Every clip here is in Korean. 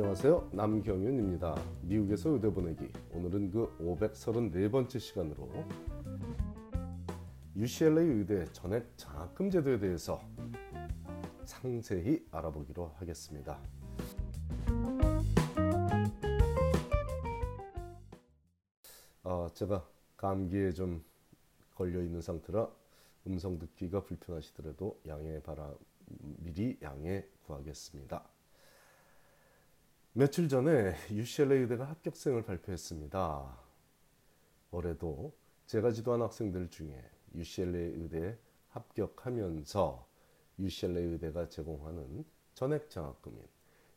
안녕하세요. 남경윤입니다. 미국에서 의대 보내기. 오늘은 그 534번째 시간으로 UCLA 의대 전액 장학금 제도에 대해서 상세히 알아보기로 하겠습니다. 어, 제가 감기에 좀 걸려 있는 상태라 음성 듣기가 불편하시더라도 양해 바라 미리 양해 구하겠습니다. 며칠 전에 UCLA 의대가 합격생을 발표했습니다. 올해도 제가 지도한 학생들 중에 UCLA 의대에 합격하면서 UCLA 의대가 제공하는 전액 장학금인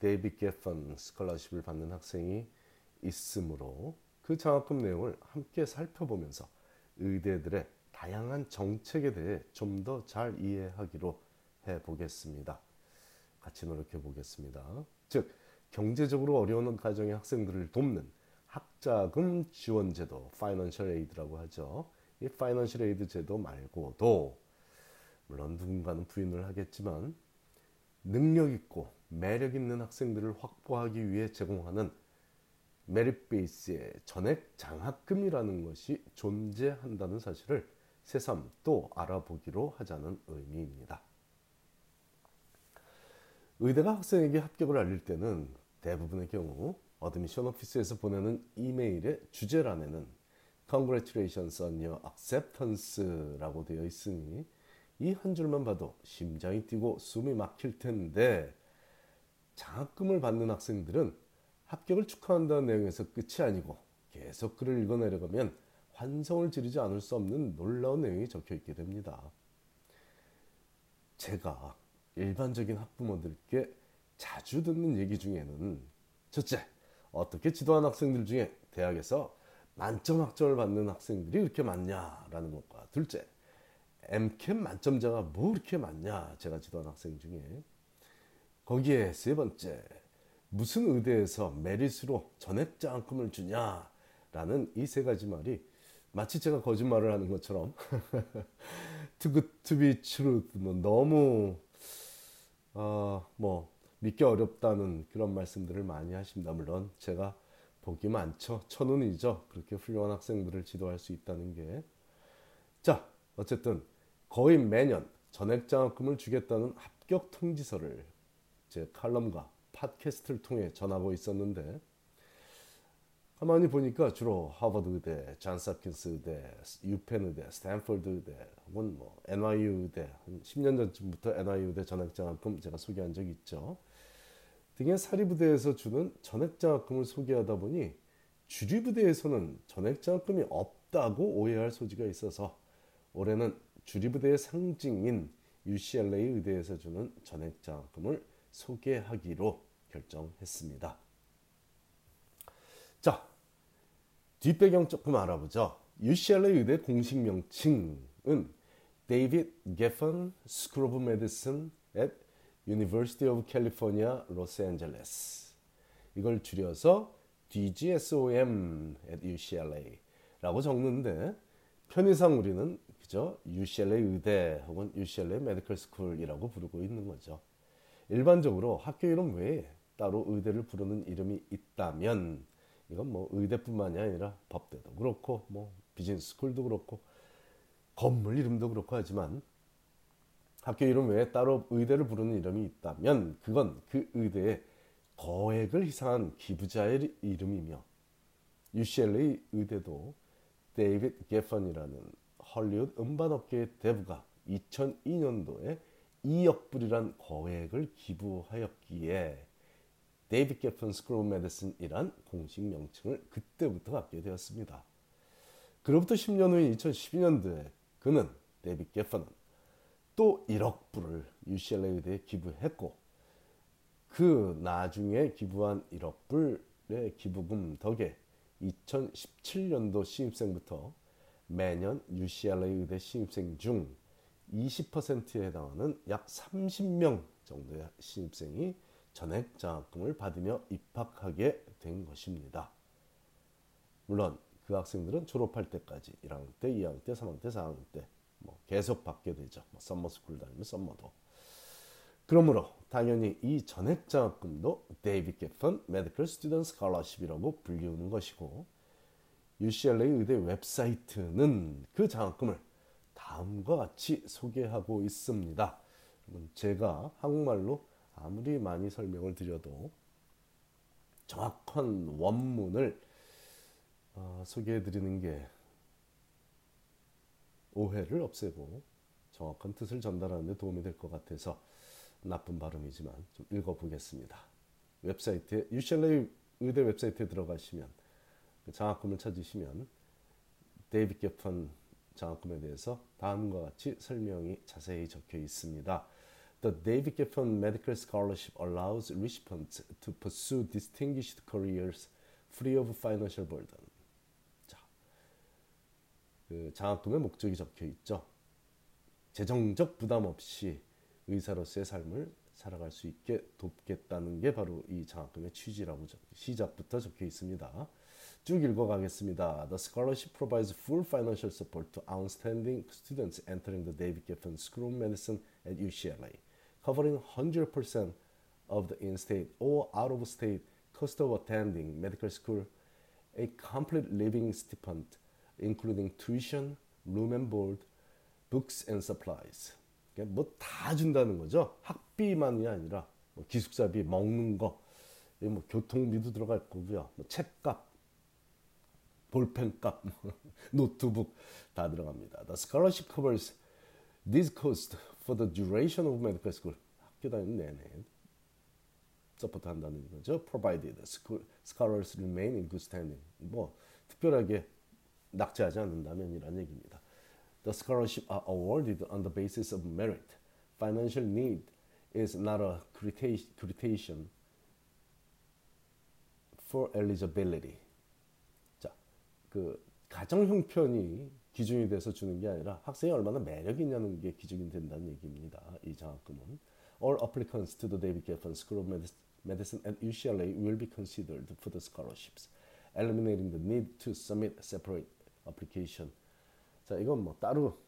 David Geffen Scholarship을 받는 학생이 있으므로 그 장학금 내용을 함께 살펴보면서 의대들의 다양한 정책에 대해 좀 더 잘 이해하기로 해 보겠습니다. 같이 노력해 보겠습니다. 즉 경제적으로 어려운 가정의 학생들을 돕는 학자금 지원 제도, financial aid라고 하죠. 이 financial aid 제도 말고도 물론 누군가는 부인을 하겠지만 능력 있고 매력 있는 학생들을 확보하기 위해 제공하는 merit base의 전액 장학금이라는 것이 존재한다는 사실을 새삼 또 알아보기로 하자는 의미입니다. 의대가 학생에게 합격을 알릴 때는 대부분의 경우 admission office에서 보내는 이메일의 주제란에는 Congratulations on your acceptance라고 되어 있으니 이 한 줄만 봐도 심장이 뛰고 숨이 막힐 텐데 장학금을 받는 학생들은 합격을 축하한다는 내용에서 끝이 아니고 계속 글을 읽어내려가면 환성을 지르지 않을 수 없는 놀라운 내용이 적혀 있게 됩니다. 제가 일반적인 학부모들께 자주 듣는 얘기 중에는 첫째, 어떻게 지도한 학생들 중에 대학에서 만점 학점을 받는 학생들이 이렇게 많냐라는 것과 둘째, MCAT 만점자가 뭐 이렇게 많냐 제가 지도한 학생 중에. 거기에 세 번째, 무슨 의대에서 메리트로 전액 장학금을 주냐라는 이 세 가지 말이 마치 제가 거짓말을 하는 것처럼 too good to be true 뭐 너무 어뭐 믿기 어렵다는 그런 말씀들을 많이 하십니다. 물론 제가 복이 많죠. 천운이죠. 그렇게 훌륭한 학생들을 지도할 수 있다는 게. 자, 어쨌든 거의 매년 전액 장학금을 주겠다는 합격 통지서를 제 칼럼과 팟캐스트를 통해 전하고 있었는데 가만히 보니까 주로 하버드 의대, 잔스홉킨스 의대, 유펜 의대, 스탠퍼드 의대 혹은 뭐 NYU 의대 한 10년 전쯤부터 NYU 의대 전액장학금 제가 소개한 적이 있죠. 등의 사립부대에서 주는 전액장학금을 소개하다 보니 주립부대에서는 전액장학금이 없다고 오해할 소지가 있어서 올해는 주립부대의 상징인 UCLA 의대에서 주는 전액장학금을 소개하기로 결정했습니다. 자, 뒷배경 조금 알아보죠. UCLA 의대 공식 명칭은 David Geffen School of Medicine at University of California, Los Angeles. 이걸 줄여서 DGSOM at UCLA라고 적는데 편의상 우리는 그저 UCLA 의대 혹은 UCLA medical school이라고 부르고 있는 거죠. 일반적으로 학교 이름 외에 따로 의대를 부르는 이름이 있다면 이건 뭐 의대뿐만이 아니라 법대도 그렇고 뭐 business school도 그렇고 건물 이름도 그렇고 하지만 학교 이름 외에 따로 의대를 부르는 이름이 있다면 그건 그 의대의 거액을 희생한 기부자의 이름이며 UCLA 의대도 데이빗 게펀이라는 헐리우드 음반업계의 대부가 2002년도에 2억 불이란 거액을 기부하였기에 David Geffen School of Medicine이란 공식 명칭을 그때부터 갖게 되었습니다. 그로부터 10년 후인 2012년도에 그는 데이빗 게펀은 또 1억 불을 UCLA 의대에 기부했고 그 나중에 기부한 1억 불의 기부금 덕에 2017년도 신입생부터 매년 UCLA 의대 신입생 중 20%에 해당하는 약 30명 정도의 신입생이 전액 장학금을 받으며 입학하게 된 것입니다. 물론 그 학생들은 졸업할 때까지 1학년 때, 2학년 때, 3학년 때, 4학년 때 뭐 계속 받게 되죠. 뭐 summer school 다니면 summer도. 그러므로 당연히 이 전액 장학금도 데이빗 게펀 메디컬 스튜던트 스칼러십이라고 불리우는 것이고 UCLA 의대 웹사이트는 그 장학금을 다음과 같이 소개하고 있습니다. 제가 한국말로 아무리 많이 설명을 드려도 정확한 원문을 어, 소개해 드리는 게 오해를 없애고 정확한 뜻을 전달하는 데 도움이 될 것 같아서 나쁜 발음이지만 좀 읽어보겠습니다. 웹사이트에 UCLA 의대 웹사이트에 들어가시면 그 장학금을 찾으시면 데이빗 게펀 장학금에 대해서 다음과 같이 설명이 자세히 적혀 있습니다. The David Geffen Medical Scholarship allows recipients to pursue distinguished careers free of financial burden. 자, 그 장학금의 목적이 적혀 있죠. 재정적 부담 없이 의사로서의 삶을 살아갈 수 있게 돕겠다는 게 바로 이 장학금의 취지라고 시작부터 적혀 있습니다. 쭉 읽어가겠습니다. The scholarship provides full financial support to outstanding students entering the David Geffen School of Medicine at UCLA, covering 100% of the in-state or out-of-state cost of attending medical school, a complete living stipend, including tuition, room and board, books and supplies. 뭐다 준다는 거죠. 학비만이 아니라 뭐 기숙사비, 먹는 거, 뭐 교통비도 들어갈 거고요. 뭐 책값, 볼펜값, 노트북 다 들어갑니다. The scholarship covers this cost for the duration of medical school. 학교 다니는 내내 서포트 한다는 거죠. Provided scholars remain in good standing. 뭐 특별하게 낙제하지 않는다면 이란 얘기입니다. The scholarship are awarded on the basis of merit. Financial need is not a criterion for eligibility. 자, 그 가정 형편이 기준이 돼서 주는 게 아니라 학생이 얼마나 매력이 있냐는 게 기준이 된다는 얘기입니다. 이 장학금은 all applicants to the David Geffen School of Medicine at UCLA will be considered for the scholarships, eliminating the need to submit separate application. 자, 이건 뭐 따로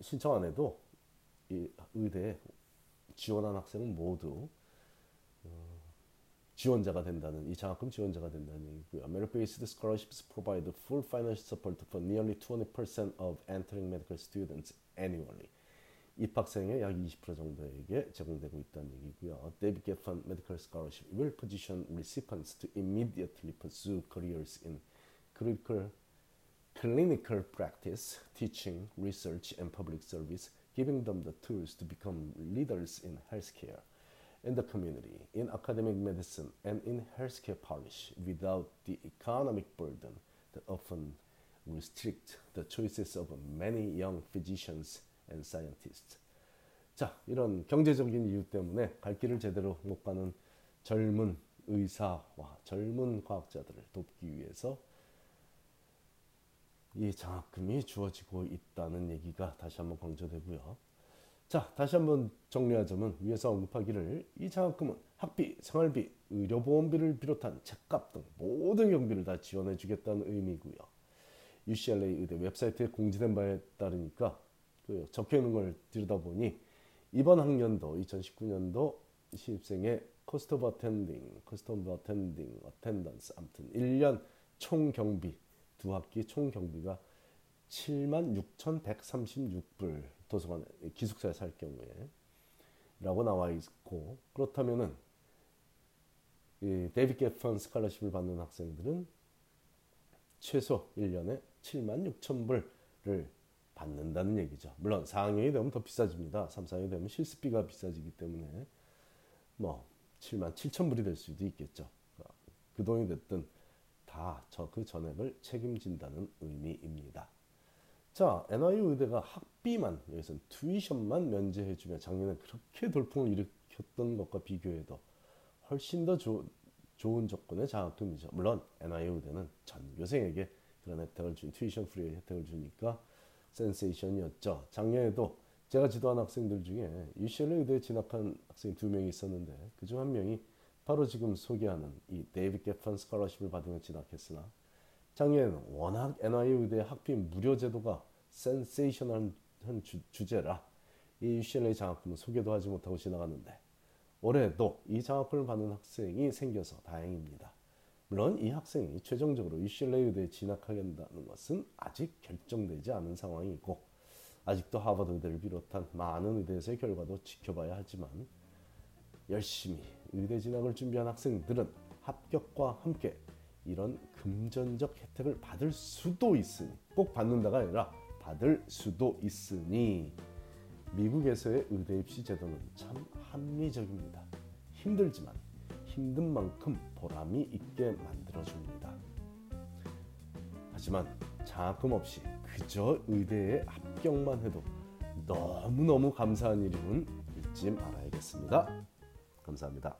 신청 안 해도 이 의대에 지원한 학생은 모두 어, 지원자가 된다는 이 장학금 지원자가 된다는 얘기고요. Merit-based scholarships provide full financial support for nearly 20% of entering medical students annually. 입학생의 약 20% 정도에게 제공되고 있다는 얘기고요. David Geffen Medical Scholarship will position recipients to immediately pursue careers in critical clinical practice, teaching, research, and public service, giving them the tools to become leaders in healthcare, in the community, in academic medicine, and in healthcare policy without the economic burden that often restrict the choices of many young physicians and scientists. 자, 이런 경제적인 이유 때문에 갈 길을 제대로 못 가는 젊은 의사와 젊은 과학자들을 돕기 위해서 이 장학금이 주어지고 있다는 얘기가 다시 한번 강조되고요. 자, 다시 한번 정리하자면 위에서 언급하기를 이 장학금은 학비, 생활비, 의료보험비를 비롯한 책값 등 모든 경비를 다 지원해 주겠다는 의미고요. UCLA 의대 웹사이트에 공지된 바에 따르니까 그 적혀 있는 걸 들여다보니 이번 학년도 2019년도 신입생의 attending, cost of attending, attendance 아무튼 1년 총 경비 두 학기 총 경비가 76,136불 도서관 기숙사에 살 경우에 라고 나와 있고 그렇다면은 이 데이빗 게펀 스칼러십을 받는 학생들은 최소 1년에 7만 6천 불을 받는다는 얘기죠. 물론 4학년이 되면 더 비싸집니다. 3, 4학년이 되면 실습비가 비싸지기 때문에 뭐 7만 7천 불이 될 수도 있겠죠. 그 돈이 됐든 다저그 전액을 책임진다는 의미입니다. 자, NYU 의대가 학비만 여기서 튜이션만 면제해주면 작년에 그렇게 돌풍을 일으켰던 것과 비교해도 훨씬 더 조, 좋은 조건의 장학금이죠. 물론 NYU 의대는 전교생에게 그런 혜택을 준 tuition free의 혜택을 주니까 센세이션이었죠. 작년에도 제가 지도한 학생들 중에 UCLA 의대에 진학한 학생이 두 명이 있었는데 그중 한 명이 바로 지금 소개하는 이 David Geffen Scholarship을 받으며 진학했으나 작년에는 워낙 NYU 의대 학비 무료 제도가 센세이션한 주, 제라 이 UCLA 장학금은 소개도 하지 못하고 지나갔는데 올해도 이 장학금을 받는 학생이 생겨서 다행입니다. 물론 이 학생이 최종적으로 UCLA 의대에 진학하게 된다는 것은 아직 결정되지 않은 상황이고 아직도 하버드 의대를 비롯한 많은 의대에서의 결과도 지켜봐야 하지만 열심히 의대 진학을 준비한 학생들은 합격과 함께 이런 금전적 혜택을 받을 수도 있으니 꼭 받는다가 아니라 받을 수도 있으니 미국에서의 의대 입시 제도는 참 합리적입니다. 힘들지만 힘든 만큼 보람이 있게 만들어줍니다. 하지만 장학금 없이 그저 의대에 합격만 해도 너무너무 감사한 일임은 잊지 말아야겠습니다. 감사합니다.